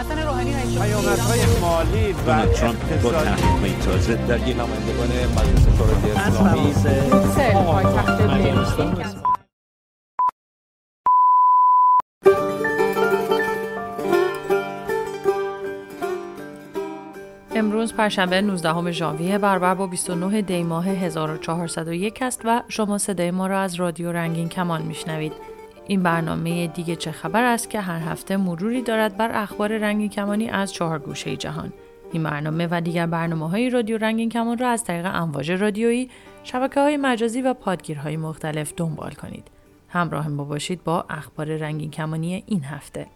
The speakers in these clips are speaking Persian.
حسن روحانی رئیس پیامدهای مالی و ترامپ با تحریم تازه درگیر نمایندگان مجلس شورای اسلامی پایتخت بلژیک امروز پرشنبه 19 ژانویه برابر با 29 دی ماه 1401 است و شما صدای ما را از رادیو رنگین کمان میشنوید. این برنامه دیگه چه خبر است که هر هفته مروری دارد بر اخبار رنگین کمانی از چهار گوشه جهان. این برنامه و دیگر برنامه های رادیو رنگین کمان را از طریق امواج رادیویی، شبکه های مجازی و پادگیرهای مختلف دنبال کنید. همراه ما باشید با اخبار رنگین کمانی این هفته.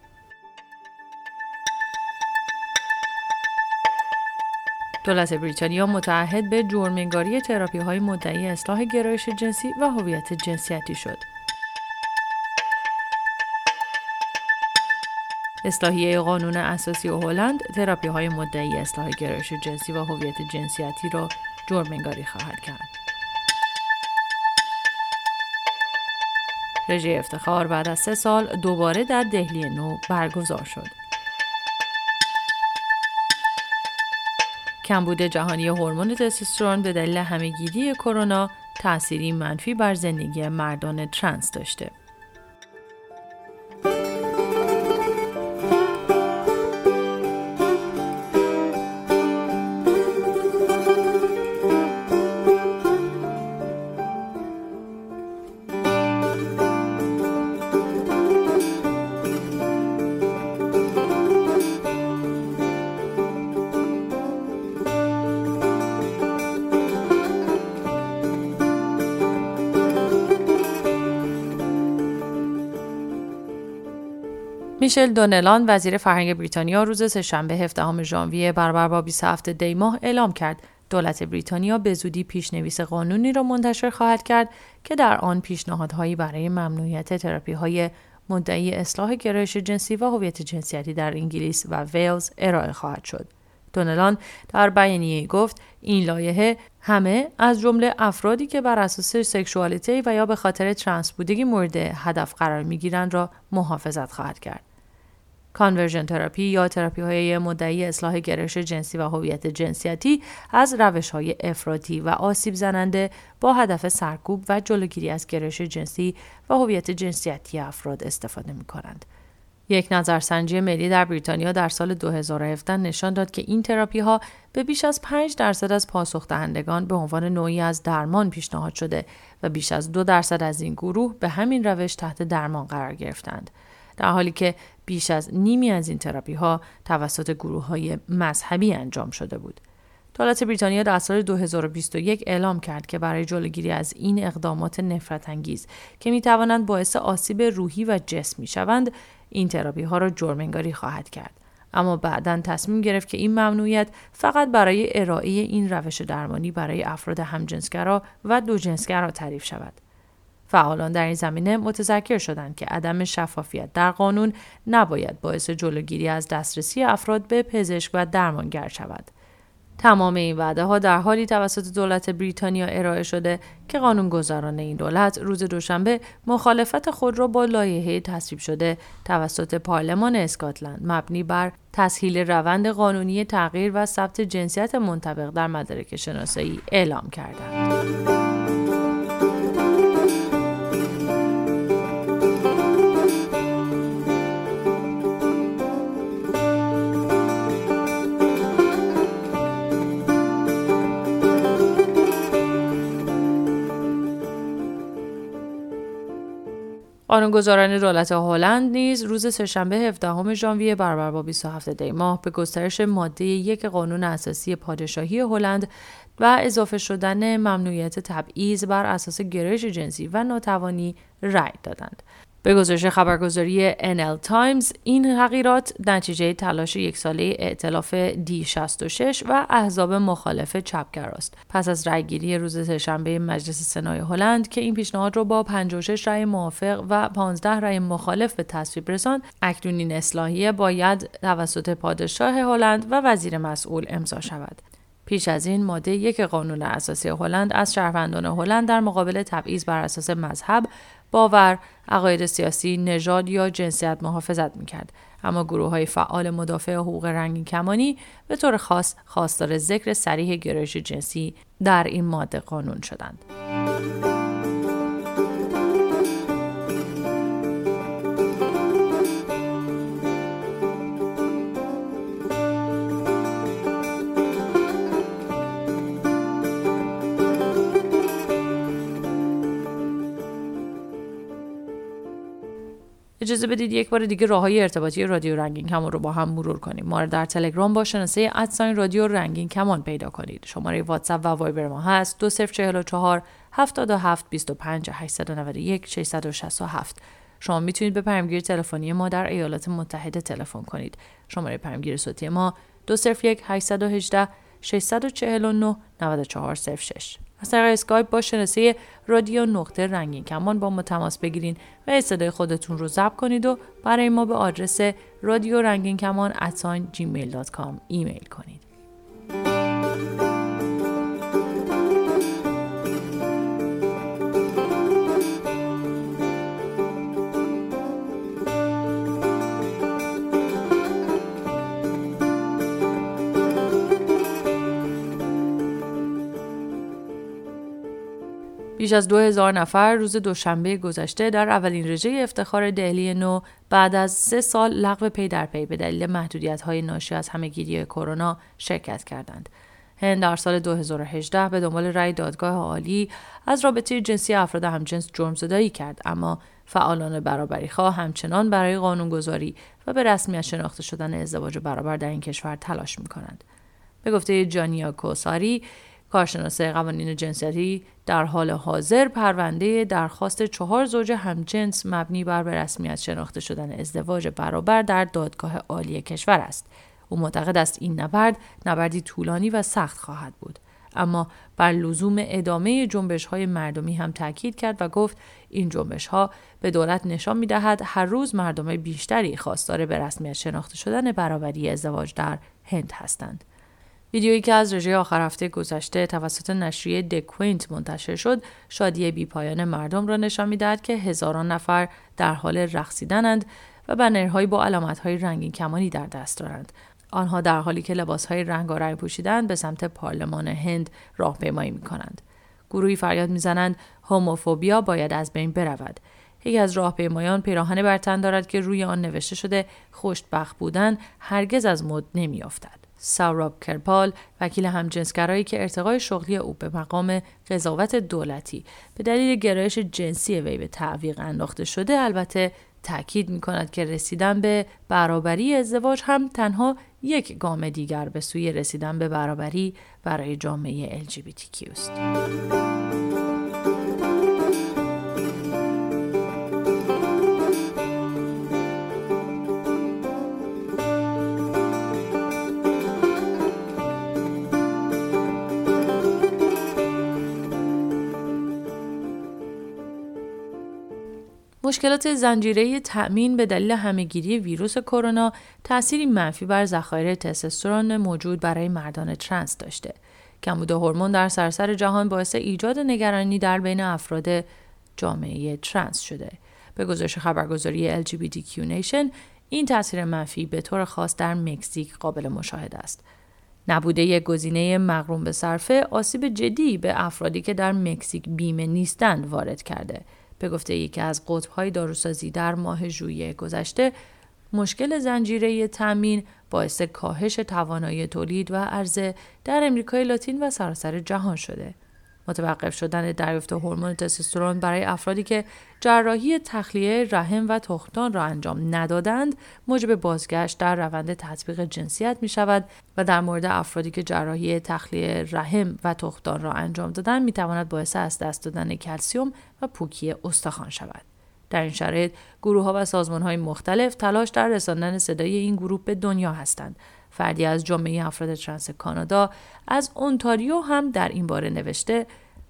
دولت بریتانیا متعهد به جرمنگاری تراپی های مدعی اصلاح گرایش جنسی و هویت جنسیتی شد. اصلاحیه قانون اساسی هلند تراپی های مدعی اصلاح گرایش جنسی و هویت جنسیتی را جرمنگاری خواهد کرد. رژه افتخار بعد از سه سال دوباره در دهلی نو برگزار شد. کمبود جهانی هورمون تستوسترون به دلیل همهگیری کرونا تأثیری منفی بر زندگی مردان ترنس داشته. میشل دونلان وزیر فرهنگ بریتانیا روز سهشنبه 17 ژانویه برابر با 27 دی ماه اعلام کرد دولت بریتانیا به زودی پیشنویس قانونی را منتشر خواهد کرد که در آن پیشنهادهایی برای ممنوعیت تراپی های مدعی اصلاح گرایش جنسی و هویت جنسیتی در انگلیس و ویلز ارائه خواهد شد. دونلان در بیانیه گفت این لایحه همه از جمله افرادی که بر اساس سکشوالیته و یا به خاطر ترنس بودگی مورد هدف قرار می‌گیرند را محافظت خواهد کرد. conversion therapy یا تراپی های مدعی اصلاح گرایش جنسی و هویت جنسیتی از روش های افراطی و آسیب زننده با هدف سرکوب و جلوگیری از گرایش جنسی و هویت جنسیتی افراد استفاده می کنند. یک نظرسنجی ملی در بریتانیا در سال 2017 نشان داد که این تراپی ها به بیش از 5 درصد از پاسخ دهندگان به عنوان نوعی از درمان پیشنهاد شده و بیش از دو درصد از این گروه به همین روش تحت درمان قرار گرفتند. در حالی که بیش از نیمی از این تراپی ها توسط گروه های مذهبی انجام شده بود. دولت بریتانیا در سال 2021 اعلام کرد که برای جلوگیری از این اقدامات نفرت انگیز که می توانند باعث آسیب روحی و جسمی شوند این تراپی ها را جرمنگاری خواهد کرد. اما بعدا تصمیم گرفت که این ممنوعیت فقط برای ارائه این روش درمانی برای افراد همجنسگرا و دوجنسگرا تعریف شود. فعالان در این زمینه متذکر شدند که عدم شفافیت در قانون نباید باعث جلوگیری از دسترسی افراد به پزشک و درمانگر شود. تمام این وعده ها در حالی توسط دولت بریتانیا ارائه شده که قانونگذاران این دولت روز دوشنبه مخالفت خود را با لایحه تصویب شده توسط پارلمان اسکاتلند مبنی بر تسهیل روند قانونی تغییر و ثبت جنسیت منطبق در مدارک شناسایی اعلام کردند. قانونگذاران دولت هلند نیز روز سهشنبه 17 ژانویه برابر با 27 دی ماه به گسترش ماده یک قانون اساسی پادشاهی هلند و اضافه شدن ممنوعیت تبعیض بر اساس گرایش جنسی و ناتوانی رأی دادند. به گزارش خبرگزاری NL Times این تغییرات نتیجه تلاش یک ساله ائتلاف D66 و احزاب مخالف چپگر است. پس از رأیگیری روز سهشنبه مجلس سنای هلند که این پیشنهاد را با 56 رأی موافق و 15 رأی مخالف به تصویب رساند، اکنون این اصلاحیه باید توسط پادشاه هلند و وزیر مسئول امضا شود. پیش از این ماده یک قانون اساسی هلند از شهروندان هلند در مقابل تبعیض بر اساس مذهب باور، عقاید سیاسی، نژاد یا جنسیت محافظت می‌کرد. اما گروه های فعال مدافع حقوق رنگین کمانی به طور خاص خواستار ذکر سریح گرایش جنسی در این ماده قانون شدند. اجازه بدید یک بار دیگه راه های ارتباطی رادیو رنگین کمان رو با هم مرور کنیم. ما رو در تلگرام با شناسه at sign رادیو رنگین کمان پیدا کنید. شماره واتساپ و وایبر ما هست. 2044 77 25 891 667 شما می‌تونید به پیامگیر تلفنی ما در ایالات متحده تلفن کنید. شماره پیامگیر صوتی ما 201 818 649 9406 از طریق اسکایپ با شناسه رادیو نقطه رنگین کمان با ما تماس بگیرین و صدای خودتون رو ضبط کنید و برای ما به آدرس رادیو رنگین کمان ایمیل کنید. از دو هزار نفر روز دوشنبه گذشته در اولین رژه افتخار دهلی نو بعد از سه سال لغو پی در پی به دلیل محدودیت های ناشی از همهگیری کرونا شرکت کردند. هند در سال 2018 به دنبال رأی دادگاه عالی از رابطه جنسی افراد همجنس جرم زدایی کرد اما فعالان برابری خواه همچنان برای قانونگذاری و به رسمیت شناخته شدن ازدواج برابر در این کشور تلاش می کنند. به گفته جانیا کوساری کارشناس قوانین جنسیتی در حال حاضر پرونده درخواست چهار زوج همجنس مبنی بر به رسمیت شناخته شدن ازدواج برابر در دادگاه عالی کشور است. او معتقد است این نبرد نبردی طولانی و سخت خواهد بود. اما بر لزوم ادامه جنبش های مردمی هم تاکید کرد و گفت این جنبش ها به دولت نشان می دهد هر روز مردم بیشتری خواستار به رسمیت شناخته شدن برابری ازدواج در هند هستند. ویدیویی که از رژه آخر هفته گذشته توسط نشریه دکوینت منتشر شد شادی بیپایان مردم را نشان می‌دهد که هزاران نفر در حال رقصیدنند و بنرهایی با علامتهای رنگین کمانی در دست دارند آنها در حالی که لباسهای رنگارنگ پوشیدند به سمت پارلمان هند راهپیمایی می کنند. گروهی فریاد می‌زنند هوموفوبیا باید از بین برود. یکی از راهپیمایان پیراهن برتن دارد که روی آن نوشته شده خوشبخت بودن هرگز از مد نمیافتد. ساوراب کرپال وکیل همجنسگرایی که ارتقای شغلی او به مقام قضاوت دولتی به دلیل گرایش جنسی وی به تعویق انداخته شده البته تاکید می کند که رسیدن به برابری ازدواج هم تنها یک گام دیگر به سوی رسیدن به برابری برای جامعه LGBTQ است. مشکلات زنجیره تأمین به دلیل همهگیری ویروس کرونا تأثیری منفی بر ذخایر تستوسترون موجود برای مردان ترنس داشته. کمبود هورمون در سراسر جهان باعث ایجاد نگرانی در بین افراد جامعه ترنس شده. به گزارش خبرگزاری LGBTQ Nation این تاثیر منفی به طور خاص در مکزیک قابل مشاهده است. نبوده یک گزینه مقروم به صرفه آسیب جدی به افرادی که در مکزیک بیمه نیستند وارد کرده. به گفته یکی از قطبهای داروسازی در ماه ژوئیه گذشته مشکل زنجیره تامین باعث کاهش توانایی تولید و عرضه در امریکای لاتین و سراسر جهان شده. متوقف شدن دریافت هورمون تستوسترون برای افرادی که جراحی تخلیه رحم و تخمدان را انجام ندادند موجب بازگشت در روند تطبیق جنسیت می شود و در مورد افرادی که جراحی تخلیه رحم و تخمدان را انجام دادند می تواند باعث از دست دادن کلسیوم و پوکی استخوان شود. در این شرایط گروه ها و سازمان های مختلف تلاش در رساندن صدای این گروه به دنیا هستند فردی از جامعه افراد ترنس کانادا از اونتاریو هم در این باره نوشته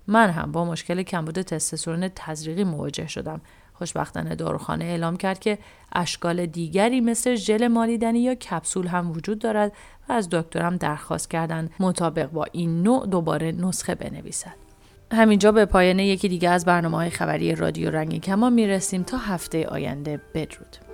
من هم با مشکل کمبود تستوسترون تزریقی مواجه شدم. خوشبختانه داروخانه اعلام کرد که اشکال دیگری مثل ژل مالیدنی یا کپسول هم وجود دارد و از دکترم درخواست کردند مطابق با این نوع دوباره نسخه بنویسد. همینجا به پایان یکی دیگه از برنامه های خبری رادیو رنگی کمان می‌رسیم تا هفته آینده. بدرود.